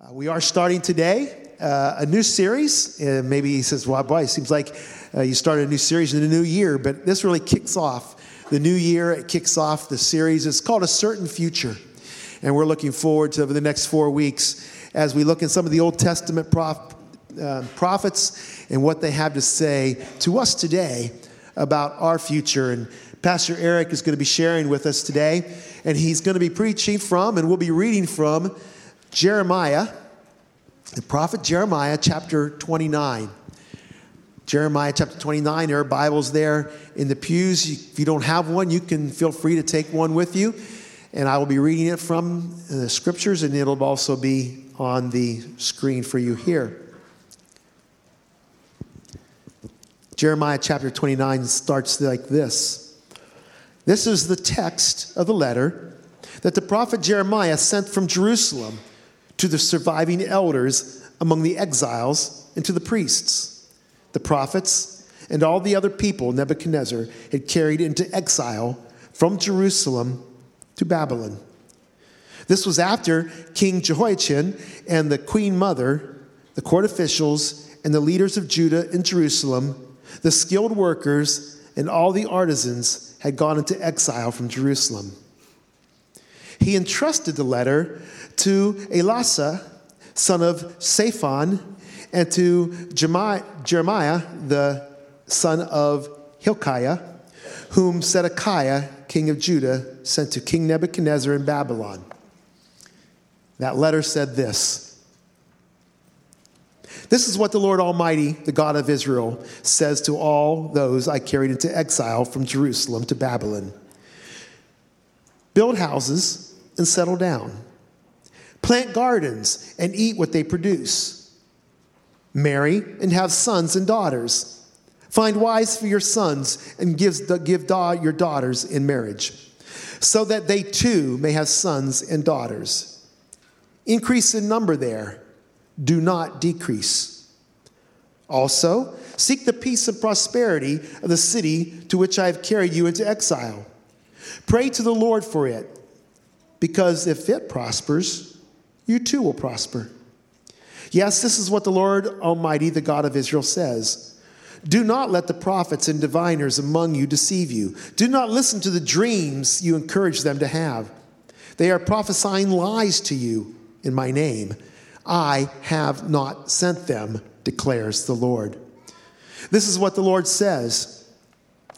Uh, we are starting today uh, a new series. Uh, maybe he says, well, boy, it seems like uh, you started a new series in a new year, but this really kicks off the new year. It kicks off the series. It's called A Certain Future. And we're looking forward to over the next four weeks as we look in some of the Old Testament prof- uh, prophets and what they have to say to us today about our future. And Pastor Eric is going to be sharing with us today, and he's going to be preaching from, and we'll be reading from Jeremiah, the prophet Jeremiah, chapter 29. Jeremiah chapter 29, there are Bibles there in the pews. If you don't have one, you can feel free to take one with you. And I will be reading it from uh, the scriptures, and it'll also be on the screen for you here. Jeremiah chapter 29 starts like this This is the text of the letter that the prophet Jeremiah sent from Jerusalem to the surviving elders among the exiles and to the priests, the prophets, and all the other people Nebuchadnezzar had carried into exile from Jerusalem to Babylon. This was after King Jehoiachin and the queen mother, the court officials, and the leaders of Judah and Jerusalem, the skilled workers, and all the artisans had gone into exile from Jerusalem. He entrusted the letter to Elasah, son of Shaphan, and to Gemariah, the son of Hilkiah, whom Zedekiah, king of Judah, sent to King Nebuchadnezzar in Babylon. That letter said this This is what the Lord Almighty, the God of Israel, says to all those I carried into exile from Jerusalem to Babylon Build houses and settle down Plant gardens and eat what they produce. Marry and have sons and daughters. Find wives for your sons and give, give your daughters in marriage, so that they too may have sons and daughters. Increase in number there, do not decrease. Also, seek the peace and prosperity of the city to which I have carried you into exile. Pray to the Lord for it, because if it prospers, you too will prosper. Yes, this is what the Lord Almighty, the God of Israel, says. Do not let the prophets and diviners among you deceive you. Do not listen to the dreams you encourage them to have. They are prophesying lies to you in my name. I have not sent them, declares the Lord. This is what the Lord says.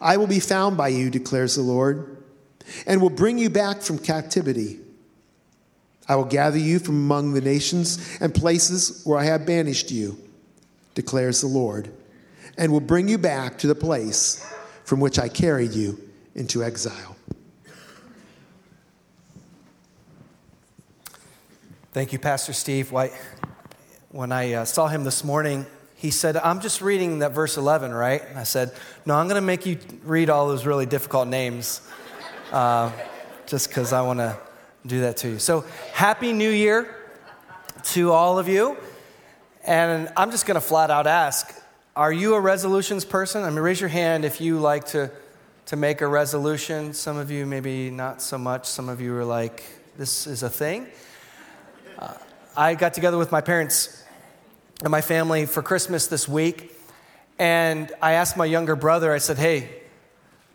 I will be found by you, declares the Lord and will bring you back from captivity. I will gather you from among the nations and places where I have banished you, declares the Lord, and will bring you back to the place from which I carried you into exile. Thank you, Pastor Steve. White. When I uh, saw him this morning, he said, I'm just reading that verse 11, right? I said, No, I'm going to make you read all those really difficult names uh, just because I want to do that to you. So, Happy New Year to all of you. And I'm just going to flat out ask Are you a resolutions person? I mean, raise your hand if you like to, to make a resolution. Some of you, maybe not so much. Some of you are like, This is a thing. Uh, I got together with my parents and my family for Christmas this week. And I asked my younger brother, I said, Hey,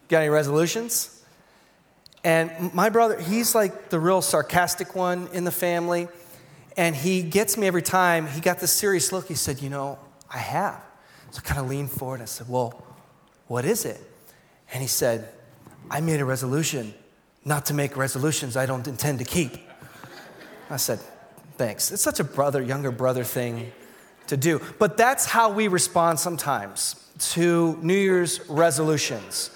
got any resolutions? And my brother, he's like the real sarcastic one in the family. And he gets me every time. He got this serious look. He said, You know, I have. So I kind of leaned forward. I said, Well, what is it? And he said, I made a resolution not to make resolutions I don't intend to keep. I said, Thanks. It's such a brother, younger brother thing to do. But that's how we respond sometimes to New Year's resolutions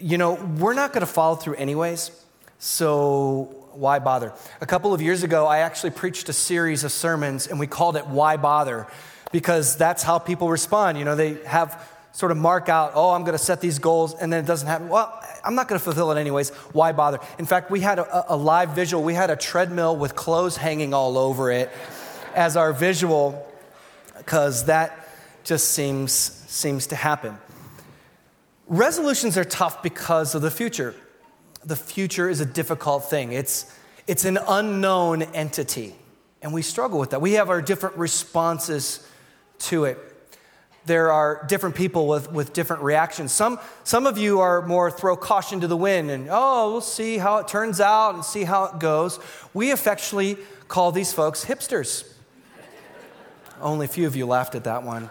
you know, we're not going to follow through anyways. So Why Bother? A couple of years ago, I actually preached a series of sermons and we called it Why Bother because that's how people respond. You know, they have sort of mark out, oh, I'm going to set these goals, and then it doesn't happen. Well, I'm not going to fulfill it anyways. Why bother? In fact, we had a, a live visual. We had a treadmill with clothes hanging all over it as our visual because that just seems, seems to happen. Resolutions are tough because of the future. The future is a difficult thing, it's, it's an unknown entity, and we struggle with that. We have our different responses to it. There are different people with, with different reactions. Some, some of you are more throw caution to the wind and, oh, we'll see how it turns out and see how it goes. We affectionately call these folks hipsters. Only a few of you laughed at that one.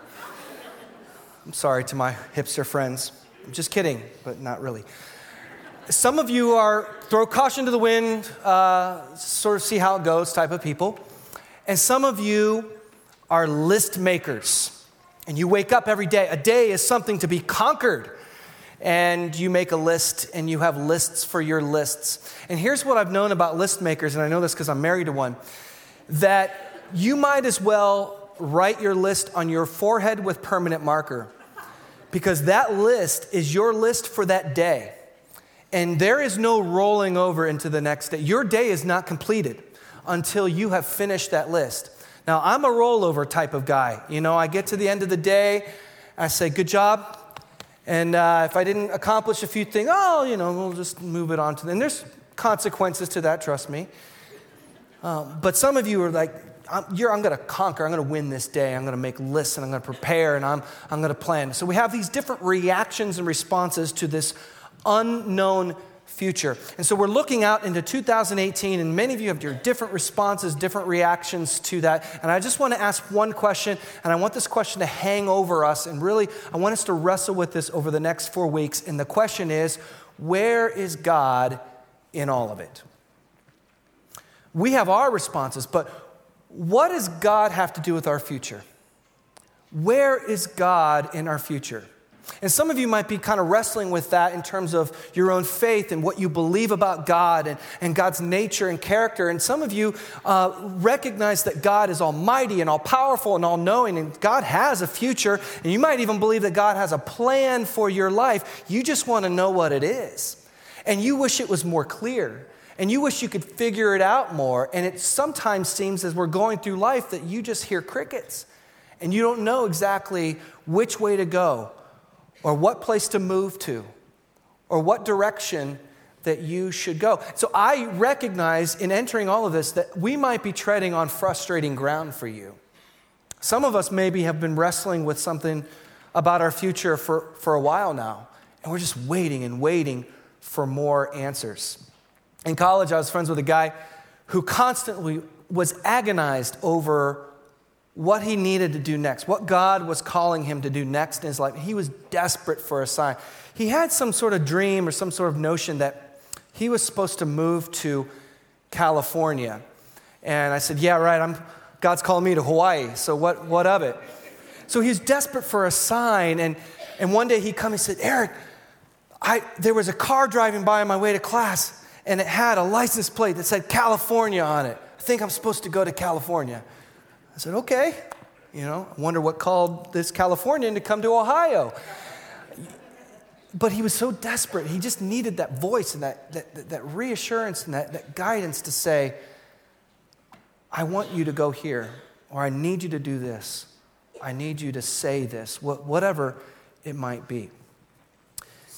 I'm sorry to my hipster friends. I'm just kidding, but not really. Some of you are throw caution to the wind, uh, sort of see how it goes type of people. And some of you are list makers. And you wake up every day. A day is something to be conquered. And you make a list and you have lists for your lists. And here's what I've known about list makers, and I know this because I'm married to one that you might as well write your list on your forehead with permanent marker because that list is your list for that day. And there is no rolling over into the next day. Your day is not completed until you have finished that list. Now, I'm a rollover type of guy. You know, I get to the end of the day, I say, good job. And uh, if I didn't accomplish a few things, oh, you know, we'll just move it on to. And there's consequences to that, trust me. Um, but some of you are like, I'm, I'm going to conquer. I'm going to win this day. I'm going to make lists and I'm going to prepare and I'm, I'm going to plan. So we have these different reactions and responses to this unknown future. And so we're looking out into 2018, and many of you have your different responses, different reactions to that. And I just want to ask one question, and I want this question to hang over us. And really, I want us to wrestle with this over the next four weeks. And the question is where is God in all of it? We have our responses, but what does God have to do with our future? Where is God in our future? And some of you might be kind of wrestling with that in terms of your own faith and what you believe about God and, and God's nature and character. And some of you uh, recognize that God is almighty and all powerful and all knowing, and God has a future. And you might even believe that God has a plan for your life. You just want to know what it is. And you wish it was more clear. And you wish you could figure it out more. And it sometimes seems as we're going through life that you just hear crickets and you don't know exactly which way to go or what place to move to or what direction that you should go. So I recognize in entering all of this that we might be treading on frustrating ground for you. Some of us maybe have been wrestling with something about our future for, for a while now, and we're just waiting and waiting for more answers. In college, I was friends with a guy who constantly was agonized over what he needed to do next, what God was calling him to do next in his life. He was desperate for a sign. He had some sort of dream or some sort of notion that he was supposed to move to California. And I said, Yeah, right, I'm, God's calling me to Hawaii, so what, what of it? So he was desperate for a sign. And, and one day he come and said, Eric, I, there was a car driving by on my way to class and it had a license plate that said California on it. I think I'm supposed to go to California. I said, okay. You know, I wonder what called this Californian to come to Ohio. But he was so desperate. He just needed that voice and that, that, that reassurance and that, that guidance to say, I want you to go here, or I need you to do this. I need you to say this, whatever it might be.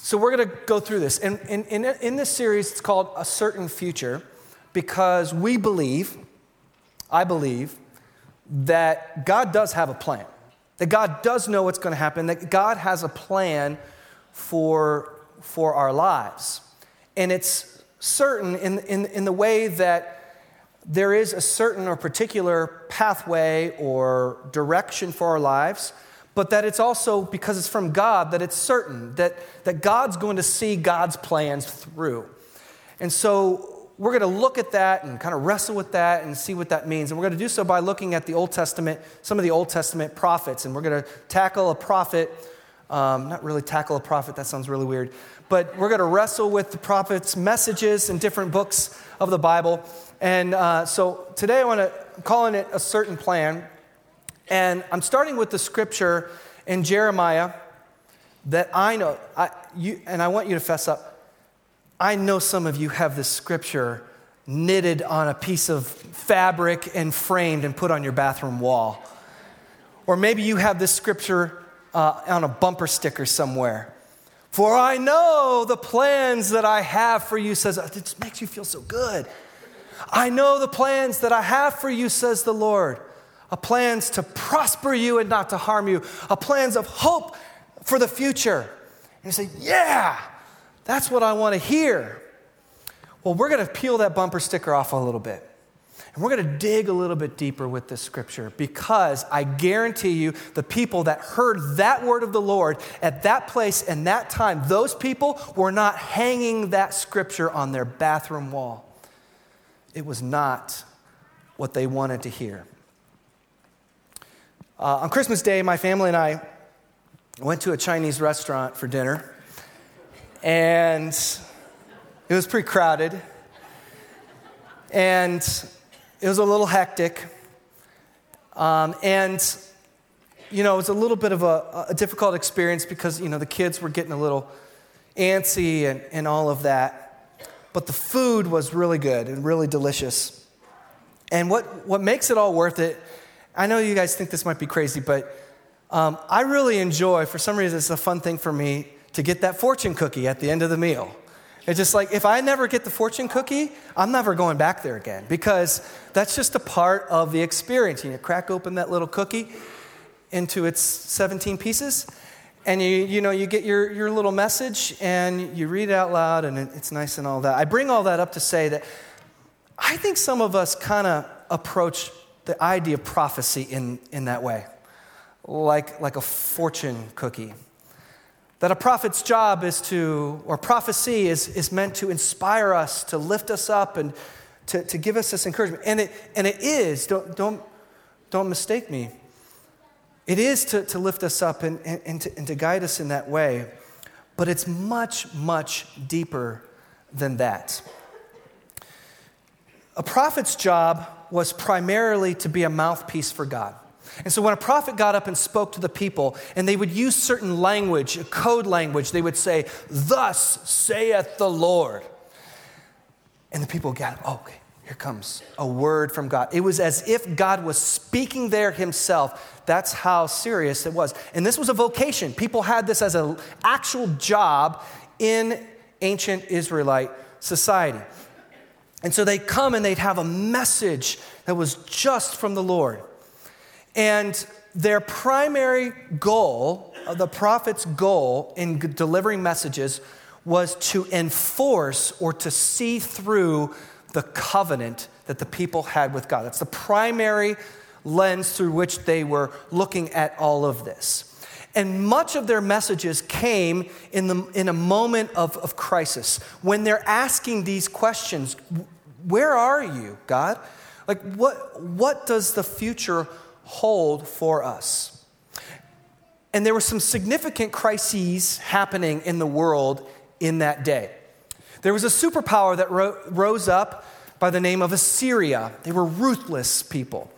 So we're going to go through this. And in, in, in this series, it's called A Certain Future because we believe, I believe, that God does have a plan, that God does know what's going to happen, that God has a plan for, for our lives. And it's certain in, in, in the way that there is a certain or particular pathway or direction for our lives but that it's also because it's from God that it's certain that, that God's going to see God's plans through. And so we're going to look at that and kind of wrestle with that and see what that means. And we're going to do so by looking at the Old Testament, some of the Old Testament prophets. And we're going to tackle a prophet Um, not really tackle a prophet, that sounds really weird. But we're going to wrestle with the prophet's messages in different books of the Bible. And uh, so today I want to, calling it a certain plan. And I'm starting with the scripture in Jeremiah that I know, I, you, and I want you to fess up. I know some of you have this scripture knitted on a piece of fabric and framed and put on your bathroom wall. Or maybe you have this scripture uh, on a bumper sticker somewhere. For I know the plans that I have for you, says, it makes you feel so good. I know the plans that I have for you, says the Lord. A plans to prosper you and not to harm you, a plans of hope for the future. And you say, Yeah, that's what I want to hear. Well, we're going to peel that bumper sticker off a little bit. And we're going to dig a little bit deeper with this scripture because I guarantee you, the people that heard that word of the Lord at that place and that time, those people were not hanging that scripture on their bathroom wall. It was not what they wanted to hear. Uh, on Christmas Day, my family and I went to a Chinese restaurant for dinner, and it was pretty crowded. And it was a little hectic. Um, and, you know, it was a little bit of a, a, difficult experience because, you know, the kids were getting a little antsy and, and all of that. But the food was really good and really delicious. And what, what makes it all worth it, I know you guys think this might be crazy, but um, I really enjoy, for some reason, it's a fun thing for me to get that fortune cookie at the end of the meal. It's just like if I never get the fortune cookie, I'm never going back there again because that's just a part of the experience. You crack open that little cookie into its 17 pieces, and you, you know, you get your, your little message and you read it out loud, and it's nice and all that. I bring all that up to say that I think some of us kind of approach the idea of prophecy in, in that way, like, like a fortune cookie. That a prophet's job is to, or prophecy is, is meant to inspire us, to lift us up, and to, to give us this encouragement. And it, and it is, don't, don't, don't mistake me. It is to, to lift us up and, and, and, to, and to guide us in that way, but it's much, much deeper than that. A prophet's job was primarily to be a mouthpiece for God. And so when a prophet got up and spoke to the people, and they would use certain language, code language, they would say, Thus saith the Lord. And the people got, oh, okay, here comes a word from God. It was as if God was speaking there himself. That's how serious it was. And this was a vocation. People had this as an actual job in ancient Israelite society. And so they'd come and they'd have a message that was just from the Lord. And their primary goal, uh, the prophet's goal in delivering messages, was to enforce or to see through the covenant that the people had with God. That's the primary lens through which they were looking at all of this. And much of their messages came in, the, in a moment of, of crisis when they're asking these questions Where are you, God? Like, what, what does the future hold for us. And there were some significant crises happening in the world in that day. There was a superpower that ro- rose up by the name of Assyria. They were ruthless people.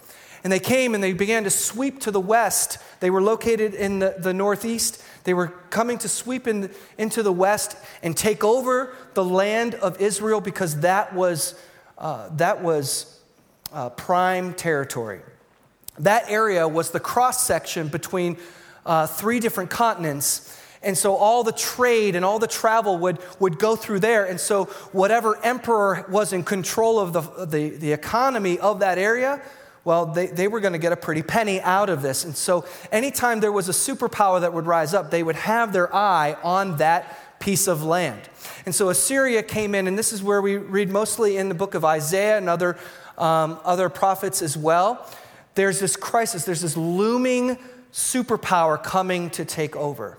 And they came and they began to sweep to the west. They were located in the, the northeast. They were coming to sweep in, into the west and take over the land of Israel because that was, uh, that was uh, prime territory. That area was the cross section between uh, three different continents. And so all the trade and all the travel would, would go through there. And so whatever emperor was in control of the, the, the economy of that area, well, they, they were going to get a pretty penny out of this. And so anytime there was a superpower that would rise up, they would have their eye on that piece of land. And so Assyria came in, and this is where we read mostly in the book of Isaiah and other, um, other prophets as well there's this crisis, there's this looming superpower coming to take over.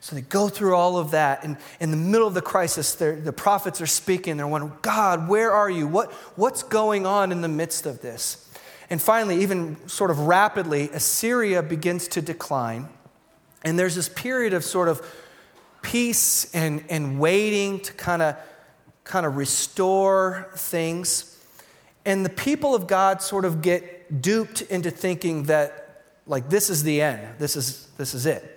So they go through all of that, and in the middle of the crisis, the prophets are speaking. They're wondering, God, where are you? What, what's going on in the midst of this? And finally, even sort of rapidly, Assyria begins to decline. And there's this period of sort of peace and, and waiting to kind of kind of restore things. And the people of God sort of get duped into thinking that like this is the end. This is this is it.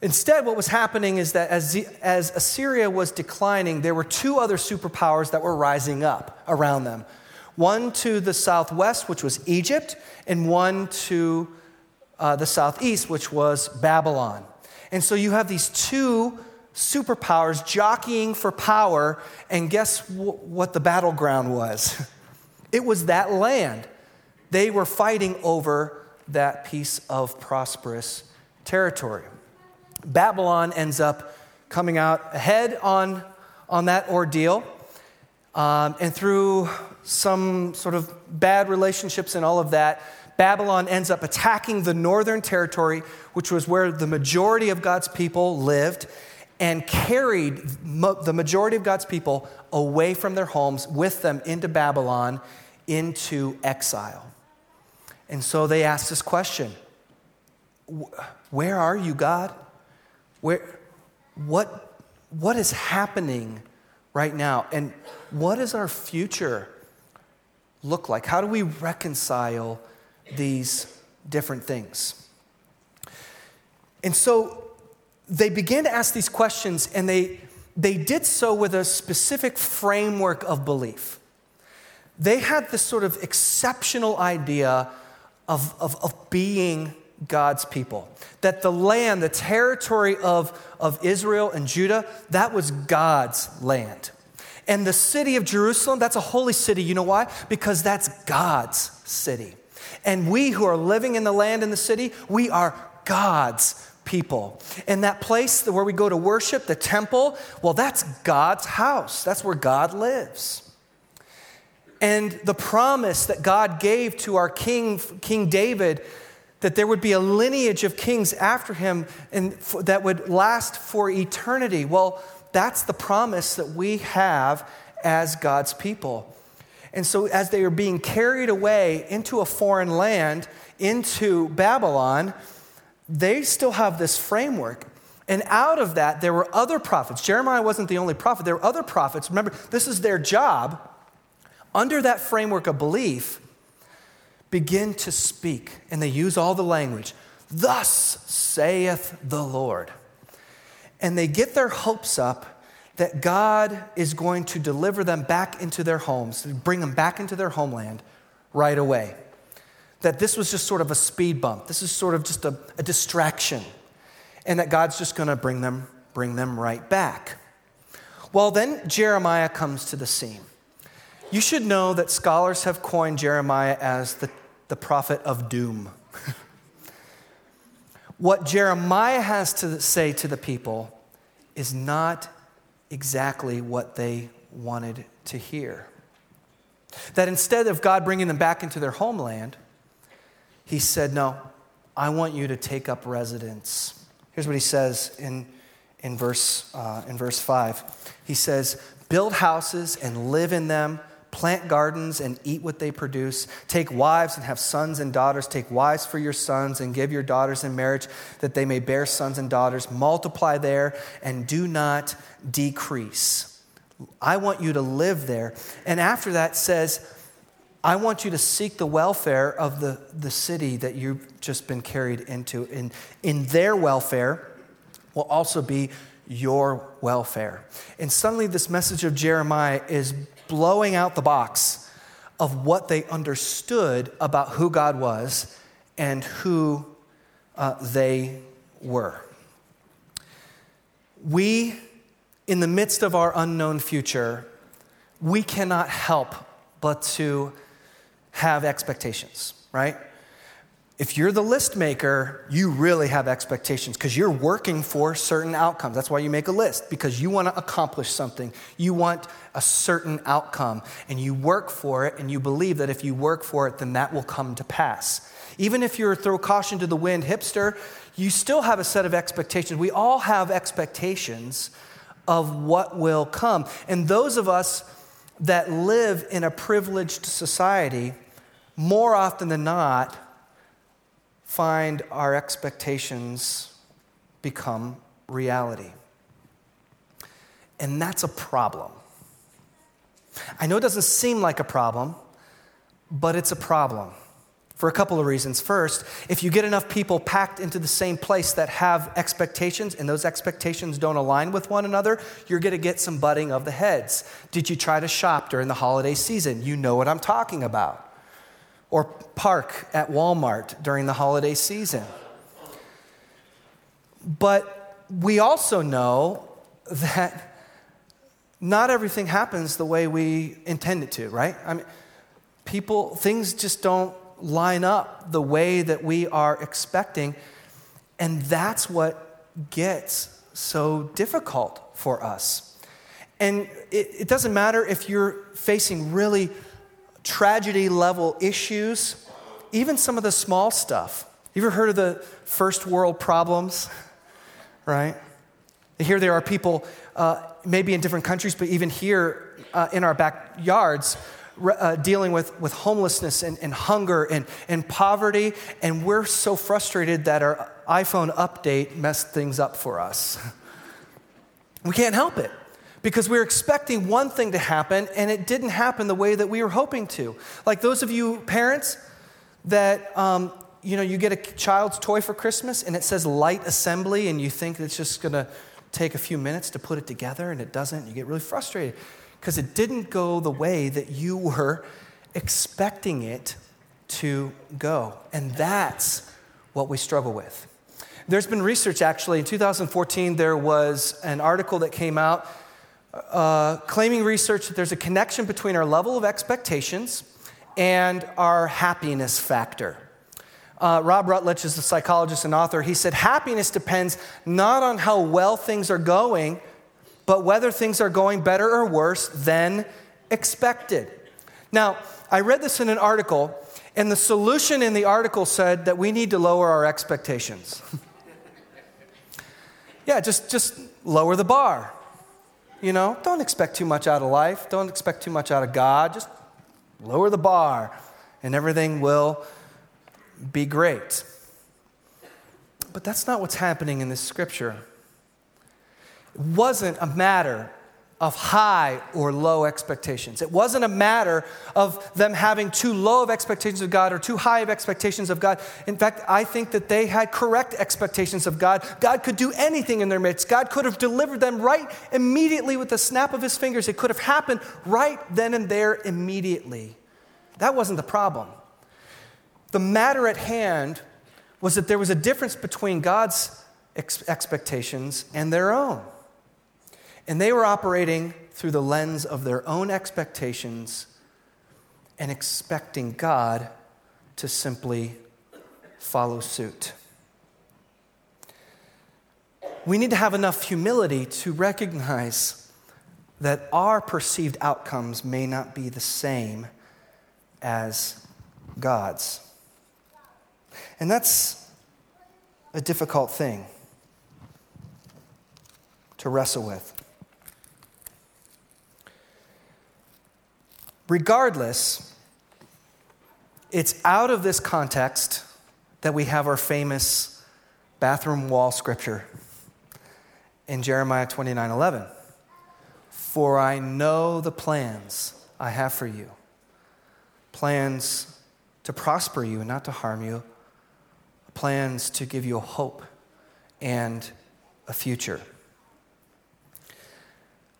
Instead, what was happening is that as, as Assyria was declining, there were two other superpowers that were rising up around them one to the southwest, which was Egypt, and one to uh, the southeast, which was Babylon. And so you have these two superpowers jockeying for power, and guess w- what the battleground was? It was that land. They were fighting over that piece of prosperous territory. Babylon ends up coming out ahead on, on that ordeal. Um, and through some sort of bad relationships and all of that, Babylon ends up attacking the northern territory, which was where the majority of God's people lived, and carried the majority of God's people away from their homes with them into Babylon, into exile. And so they asked this question Where are you, God? Where, what, what is happening right now? And what is our future look like? How do we reconcile these different things? And so they began to ask these questions, and they, they did so with a specific framework of belief. They had this sort of exceptional idea of, of, of being God's people. That the land, the territory of, of Israel and Judah, that was God's land. And the city of Jerusalem, that's a holy city. You know why? Because that's God's city. And we who are living in the land and the city, we are God's people. And that place where we go to worship, the temple, well, that's God's house. That's where God lives. And the promise that God gave to our king, King David, that there would be a lineage of kings after him and that would last for eternity. Well, that's the promise that we have as God's people. And so, as they are being carried away into a foreign land, into Babylon, they still have this framework. And out of that, there were other prophets. Jeremiah wasn't the only prophet, there were other prophets. Remember, this is their job. Under that framework of belief, begin to speak, and they use all the language. Thus saith the Lord. And they get their hopes up that God is going to deliver them back into their homes, bring them back into their homeland right away. That this was just sort of a speed bump. This is sort of just a, a distraction. And that God's just going to bring them, bring them right back. Well, then Jeremiah comes to the scene. You should know that scholars have coined Jeremiah as the the prophet of doom. what Jeremiah has to say to the people is not exactly what they wanted to hear. That instead of God bringing them back into their homeland, he said, No, I want you to take up residence. Here's what he says in, in, verse, uh, in verse 5. He says, Build houses and live in them plant gardens and eat what they produce. Take wives and have sons and daughters. Take wives for your sons and give your daughters in marriage that they may bear sons and daughters. Multiply there and do not decrease. I want you to live there. And after that says, I want you to seek the welfare of the, the city that you've just been carried into. And in their welfare will also be your welfare. And suddenly, this message of Jeremiah is blowing out the box of what they understood about who God was and who uh, they were. We, in the midst of our unknown future, we cannot help but to have expectations, right? If you're the list maker, you really have expectations because you're working for certain outcomes. That's why you make a list because you want to accomplish something. You want a certain outcome and you work for it and you believe that if you work for it, then that will come to pass. Even if you're throw caution to the wind hipster, you still have a set of expectations. We all have expectations of what will come. And those of us that live in a privileged society, more often than not, find our expectations become reality. And that's a problem. I know it doesn't seem like a problem, but it's a problem for a couple of reasons. First, if you get enough people packed into the same place that have expectations and those expectations don't align with one another, you're going to get some butting of the heads. Did you try to shop during the holiday season? You know what I'm talking about. Or park at Walmart during the holiday season. But we also know that not everything happens the way we intend it to, right? I mean, people, things just don't line up the way that we are expecting. And that's what gets so difficult for us. And it, it doesn't matter if you're facing really tragedy level issues, even some of the small stuff. You ever heard of the first world problems? Right? Here there are people uh, maybe in different countries, but even here uh, in our backyards, uh, dealing with, with homelessness and, and hunger and, and poverty, and we're so frustrated that our iPhone update messed things up for us. we can't help it because we we're expecting one thing to happen and it didn't happen the way that we were hoping to. Like those of you parents that um, you know you get a child's toy for Christmas and it says light assembly and you think it's just going to take a few minutes to put it together and it doesn't, you get really frustrated because it didn't go the way that you were expecting it to go. And that's what we struggle with. There's been research actually. In 2014, there was an article that came out uh, claiming research that there's a connection between our level of expectations and our happiness factor uh, Robb Rutledge is a psychologist and author. He said, Happiness depends not on how well things are going, but whether things are going better or worse than expected. Now, I read this in an article, and the solution in the article said that we need to lower our expectations. yeah, just, just lower the bar. You know, don't expect too much out of life, don't expect too much out of God, just lower the bar, and everything will be great. But that's not what's happening in this scripture. It wasn't a matter of high or low expectations. It wasn't a matter of them having too low of expectations of God or too high of expectations of God. In fact, I think that they had correct expectations of God. God could do anything in their midst. God could have delivered them right immediately with the snap of his fingers. It could have happened right then and there immediately. That wasn't the problem. The matter at hand was that there was a difference between God's ex- expectations and their own. And they were operating through the lens of their own expectations and expecting God to simply follow suit. We need to have enough humility to recognize that our perceived outcomes may not be the same as God's. And that's a difficult thing to wrestle with. Regardless, it's out of this context that we have our famous bathroom wall scripture in Jeremiah 29 11. For I know the plans I have for you plans to prosper you and not to harm you plans to give you a hope and a future.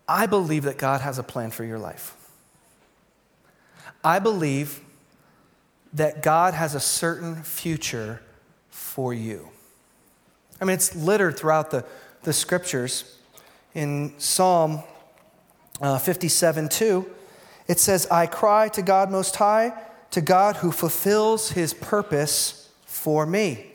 I believe that God has a plan for your life. I believe that God has a certain future for you. I mean, it's littered throughout the, the scriptures. In Psalm uh, 57 2, it says, I cry to God Most High, to God who fulfills his purpose for me.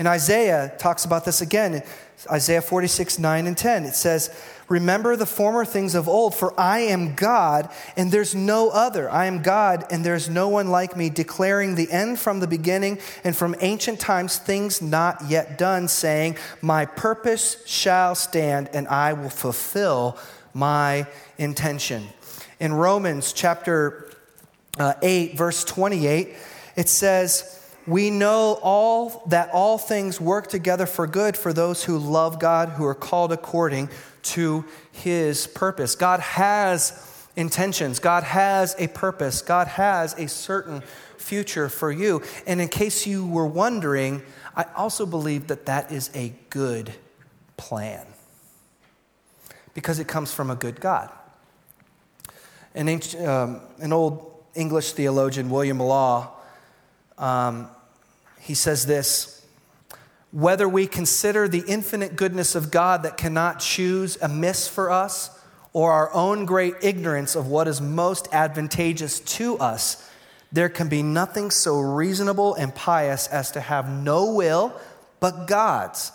And Isaiah talks about this again. Isaiah 46, 9 and 10. It says, Remember the former things of old, for I am God, and there's no other. I am God, and there's no one like me, declaring the end from the beginning and from ancient times things not yet done, saying, My purpose shall stand, and I will fulfill my intention. In Romans chapter uh, 8, verse 28, it says, we know all that all things work together for good for those who love God, who are called according to his purpose. God has intentions, God has a purpose, God has a certain future for you. And in case you were wondering, I also believe that that is a good plan because it comes from a good God. An, ancient, um, an old English theologian, William Law, um, he says this whether we consider the infinite goodness of God that cannot choose amiss for us, or our own great ignorance of what is most advantageous to us, there can be nothing so reasonable and pious as to have no will but God's,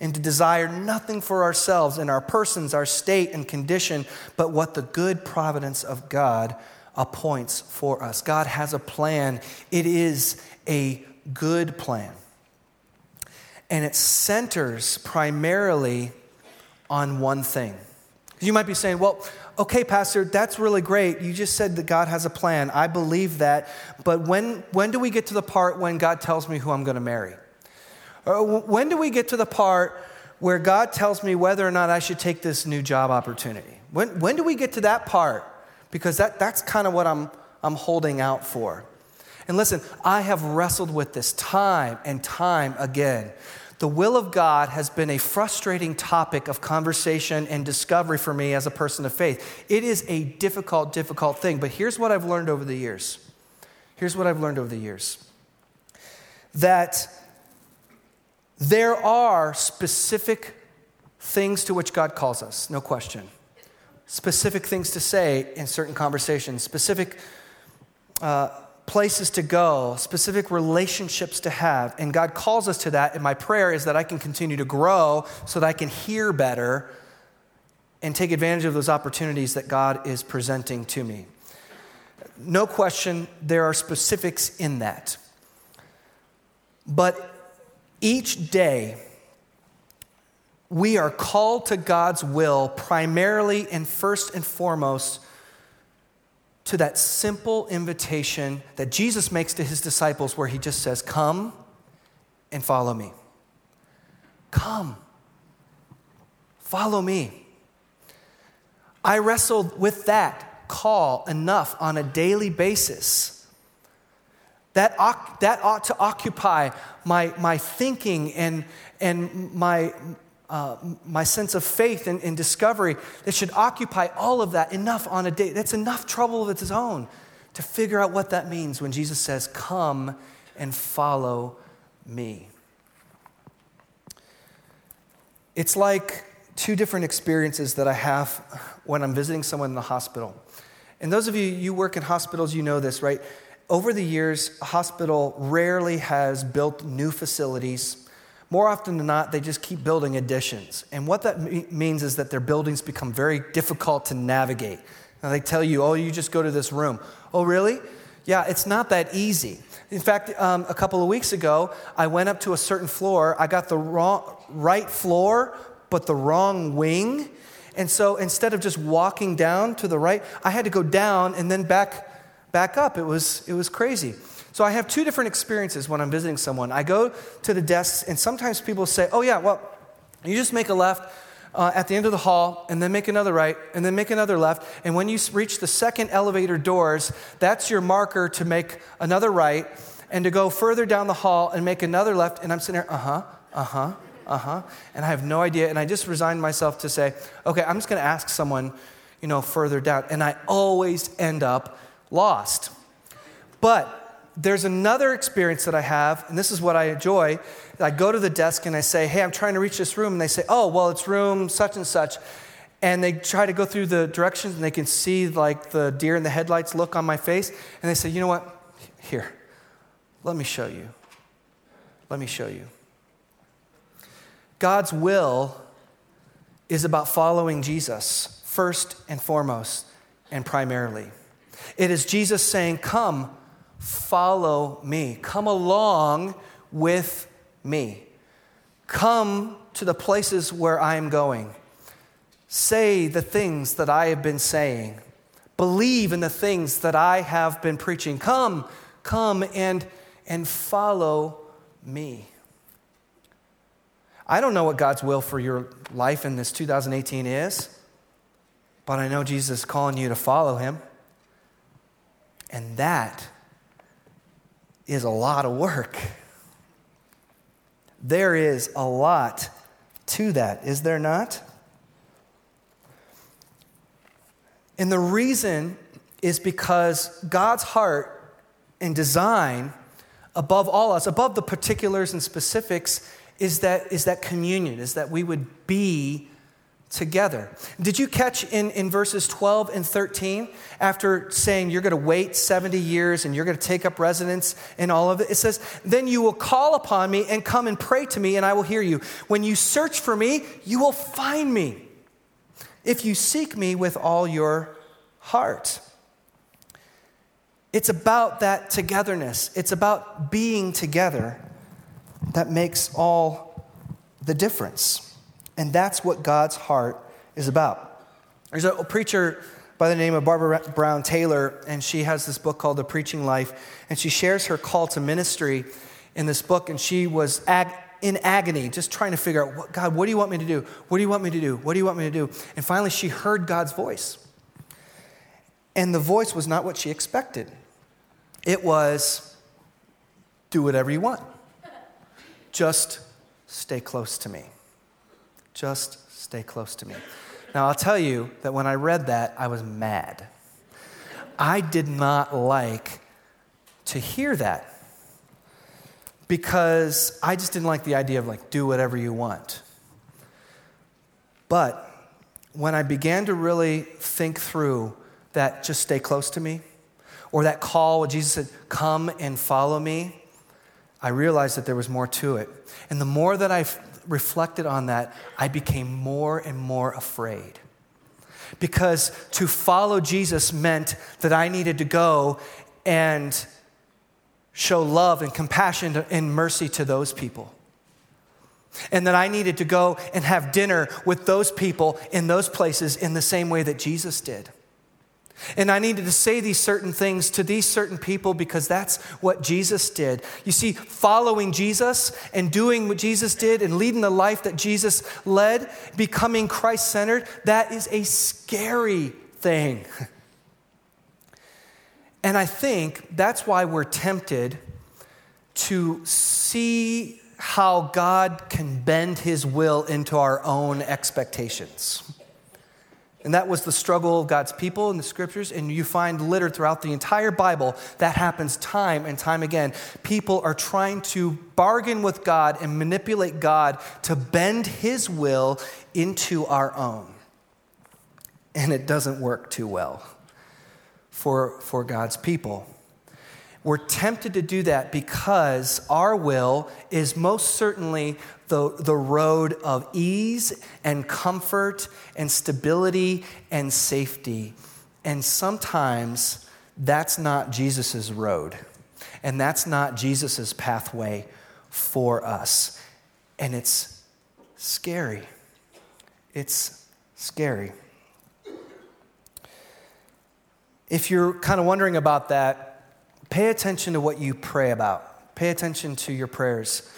and to desire nothing for ourselves in our persons, our state, and condition, but what the good providence of God appoints for us. God has a plan, it is a good plan. And it centers primarily on one thing. You might be saying, well, okay, Pastor, that's really great. You just said that God has a plan. I believe that. But when, when do we get to the part when God tells me who I'm going to marry? Uh, or when do we get to the part where God tells me whether or not I should take this new job opportunity? When, when do we get to that part? Because that, that's kind of what I'm, I'm holding out for. And listen, I have wrestled with this time and time again. The will of God has been a frustrating topic of conversation and discovery for me as a person of faith. It is a difficult, difficult thing. But here's what I've learned over the years. Here's what I've learned over the years that there are specific things to which God calls us, no question. Specific things to say in certain conversations, specific uh, places to go, specific relationships to have. And God calls us to that. And my prayer is that I can continue to grow so that I can hear better and take advantage of those opportunities that God is presenting to me. No question, there are specifics in that. But each day, we are called to God's will primarily and first and foremost to that simple invitation that Jesus makes to his disciples, where he just says, Come and follow me. Come, follow me. I wrestled with that call enough on a daily basis. That, that ought to occupy my, my thinking and, and my, uh, my sense of faith and, and, discovery that should occupy all of that enough on a day. That's enough trouble of its own to figure out what that means when Jesus says, Come and follow me. It's like two different experiences that I have when I'm visiting someone in the hospital. And those of you, you work in hospitals, you know this, right? Over the years, a hospital rarely has built new facilities more often than not, they just keep building additions. And what that means is that their buildings become very difficult to navigate. Now, they tell you, oh, you just go to this room. Oh, really? Yeah, it's not that easy. In fact, um, a couple of weeks ago, I went up to a certain floor. I got the wrong, right floor, but the wrong wing. And so instead of just walking down to the right, I had to go down and then back, back up. It was, it was crazy. So I have two different experiences when I'm visiting someone. I go to the desks, and sometimes people say, Oh, yeah, well, you just make a left uh, at the end of the hall, and then make another right, and then make another left. And when you reach the second elevator doors, that's your marker to make another right and to go further down the hall and make another left. And I'm sitting there, uh huh, uh huh, uh huh. And I have no idea. And I just resigned myself to say, okay, I'm just going to ask someone, you know, further down. And I always end up lost. But there's another experience that I have, and this is what I enjoy. I go to the desk and I say, Hey, I'm trying to reach this room. And they say, Oh, well, it's room such and such. And they try to go through the directions and they can see like the deer in the headlights look on my face. And they say, You know what? Here, let me show you. Let me show you. God's will is about following Jesus first and foremost and primarily. It is Jesus saying, Come, Follow me. Come along with me. Come to the places where I am going. Say the things that I have been saying. Believe in the things that I have been preaching. Come, come and and follow me. I don't know what God's will for your life in this 2018 is, but I know Jesus is calling you to follow him. And that is a lot of work. There is a lot to that, is there not? And the reason is because God's heart and design, above all else, above the particulars and specifics, is that, is that communion, is that we would be together. Did you catch in, in verses 12 and 13, after saying you're going to wait 70 years and you're going to take up residence in all of it? It says, Then you will call upon me and come and pray to me, and I will hear you. When you search for me, you will find me. If you seek me with all your heart. It's about that togetherness. It's about being together that makes all the difference. And that's what God's heart is about. There's a preacher by the name of Barbara Brown Taylor, and she has this book called The Preaching Life, and she shares her call to ministry in this book, and she was ag- in agony, just trying to figure out, God, what do you want me to do? What do you want me to do? What do you want me to do? And finally, she heard God's voice. And the voice was not what she expected. It was, do whatever you want. Just stay close to me. Just stay close to me. Now, I'll tell you that when I read that, I was mad. I did not like to hear that because I just didn't like the idea of like, do whatever you want. But when I began to really think through that, just stay close to me, or that call where Jesus said, Come and follow me, I realized that there was more to it. And the more that I reflected on that, I became more and more afraid. Because to follow Jesus meant that I needed to go and show love and compassion and mercy to those people. And that I needed to go and have dinner with those people in those places in the same way that Jesus did. And I needed to say these certain things to these certain people because that's what Jesus did. You see, following Jesus and doing what Jesus did and leading the life that Jesus led, becoming Christ centered, that is a scary thing. And I think that's why we're tempted to see how God can bend his will into our own expectations. And that was the struggle of God's people in the scriptures. And you find littered throughout the entire Bible that happens time and time again. People are trying to bargain with God and manipulate God to bend his will into our own. And it doesn't work too well for, for God's people. We're tempted to do that because our will is most certainly the, the road of ease and comfort and stability and safety. And sometimes that's not Jesus' road, and that's not Jesus' pathway for us. And it's scary. It's scary. If you're kind of wondering about that, Pay attention to what you pray about. Pay attention to your prayers.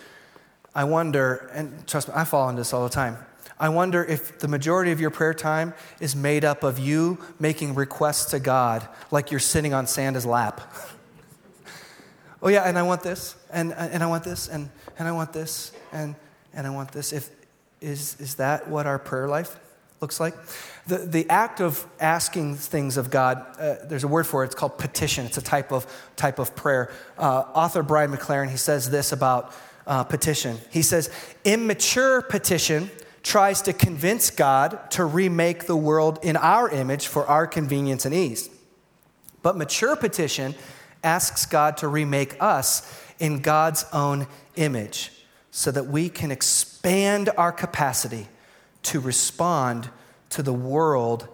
I wonder, and trust me, I fall into this all the time. I wonder if the majority of your prayer time is made up of you making requests to God like you're sitting on Santa's lap. oh, yeah, and I want this, and, and I want this, and, and I want this, and, and I want this. If, is, is that what our prayer life looks like? The, the act of asking things of God, uh, there's a word for it, it's called petition. It's a type of, type of prayer. Uh, author Brian McLaren, he says this about uh, petition. He says, immature petition tries to convince God to remake the world in our image for our convenience and ease. But mature petition asks God to remake us in God's own image so that we can expand our capacity to respond to the world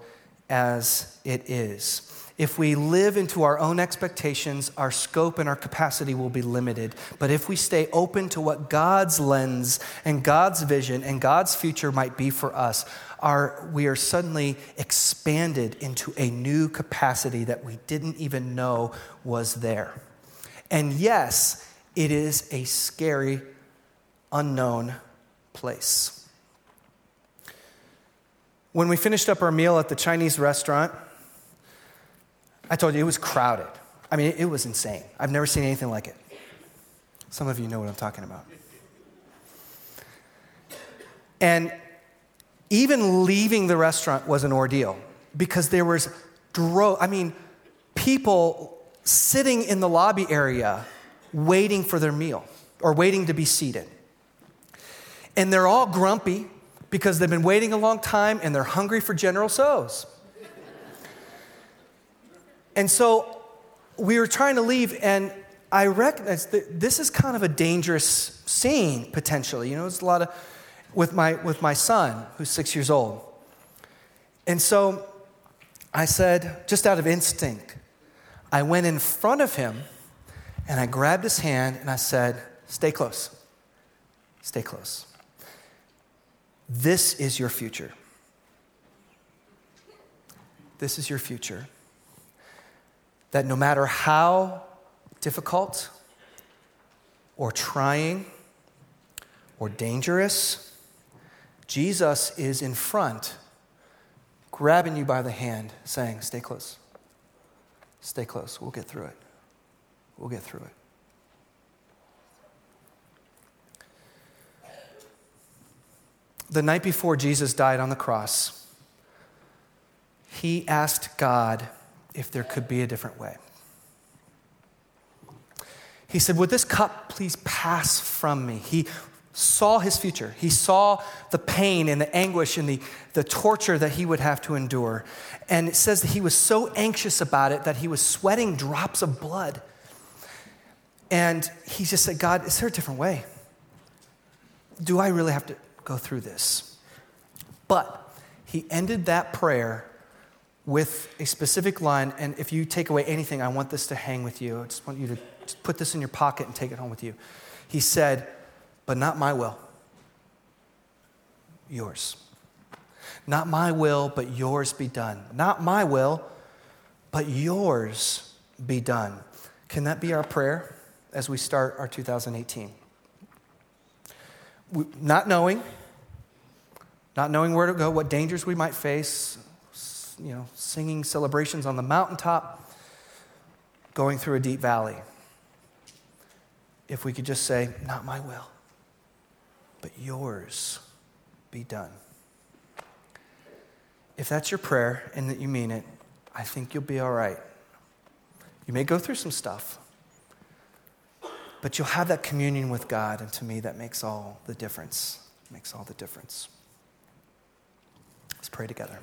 as it is. If we live into our own expectations, our scope and our capacity will be limited. But if we stay open to what God's lens and God's vision and God's future might be for us, our, we are suddenly expanded into a new capacity that we didn't even know was there. And yes, It is a scary, unknown place. When we finished up our meal at the Chinese restaurant, I told you it was crowded. I mean, it was insane. I've never seen anything like it. Some of you know what I'm talking about. And even leaving the restaurant was an ordeal because there was dro- I mean, people sitting in the lobby area waiting for their meal or waiting to be seated. And they're all grumpy because they've been waiting a long time and they're hungry for General Tso's. and so we were trying to leave, and I recognized that this is kind of a dangerous scene potentially. You know, it's a lot of with my with my son who's six years old, and so I said, just out of instinct, I went in front of him and I grabbed his hand and I said, Stay close. Stay close. This is your future. This is your future. That no matter how difficult or trying or dangerous, Jesus is in front grabbing you by the hand, saying, Stay close. Stay close. We'll get through it. We'll get through it. The night before Jesus died on the cross, he asked God if there could be a different way. He said, Would this cup please pass from me? He saw his future. He saw the pain and the anguish and the, the torture that he would have to endure. And it says that he was so anxious about it that he was sweating drops of blood. And he just said, God, is there a different way? Do I really have to go through this? But he ended that prayer with a specific line. And if you take away anything, I want this to hang with you. I just want you to put this in your pocket and take it home with you. He said, but not my will, yours. Not my will, but yours be done. Not my will, but yours be done. Can that be our prayer as we start our 2018? Not knowing, not knowing where to go, what dangers we might face, you know, singing celebrations on the mountaintop, going through a deep valley. If we could just say, Not my will, but yours be done. If that's your prayer and that you mean it, I think you'll be all right. You may go through some stuff, but you'll have that communion with God, and to me, that makes all the difference. Makes all the difference. Let's pray together.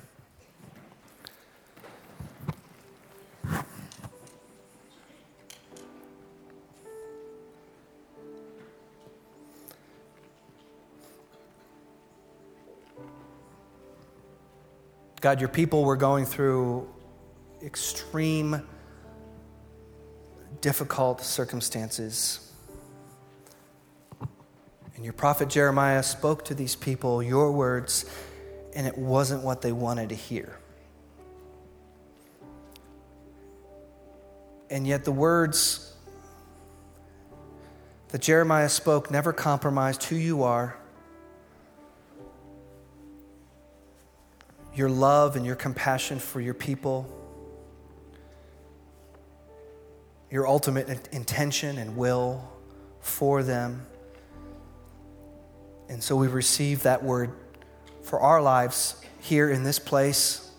God, your people were going through extreme, difficult circumstances. And your prophet Jeremiah spoke to these people your words, and it wasn't what they wanted to hear. And yet, the words that Jeremiah spoke never compromised who you are your love and your compassion for your people, your ultimate intention and will for them. And so we receive that word for our lives here in this place,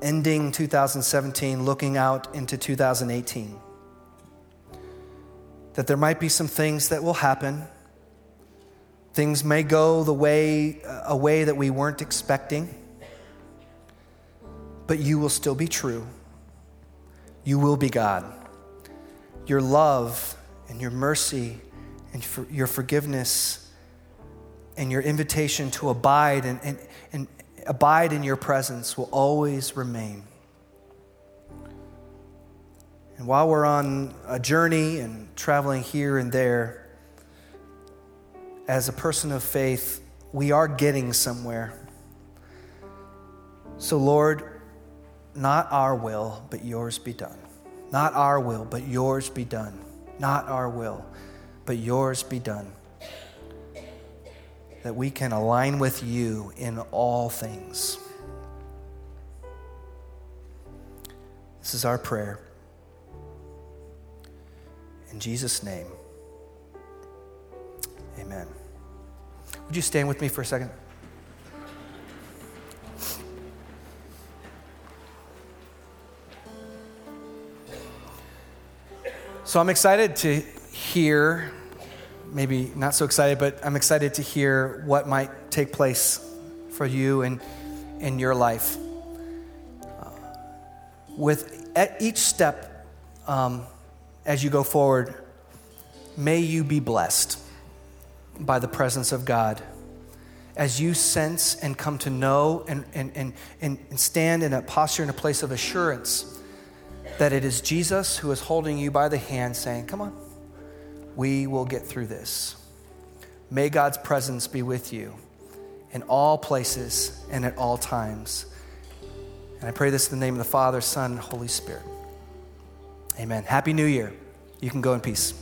ending 2017, looking out into 2018. That there might be some things that will happen. Things may go the way, uh, a way that we weren't expecting but you will still be true. You will be God. Your love and your mercy and for your forgiveness and your invitation to abide and, and, and abide in your presence will always remain. And while we're on a journey and traveling here and there, as a person of faith, we are getting somewhere. So, Lord, not our will, but yours be done. Not our will, but yours be done. Not our will, but yours be done. That we can align with you in all things. This is our prayer. In Jesus' name, amen. Would you stand with me for a second? So I'm excited to hear, maybe not so excited, but I'm excited to hear what might take place for you and in your life. Uh, with at each step um, as you go forward, may you be blessed by the presence of God as you sense and come to know and, and, and, and stand in a posture in a place of assurance that it is Jesus who is holding you by the hand saying, Come on, we will get through this. May God's presence be with you in all places and at all times. And I pray this in the name of the Father, Son, and Holy Spirit. Amen. Happy New Year. You can go in peace.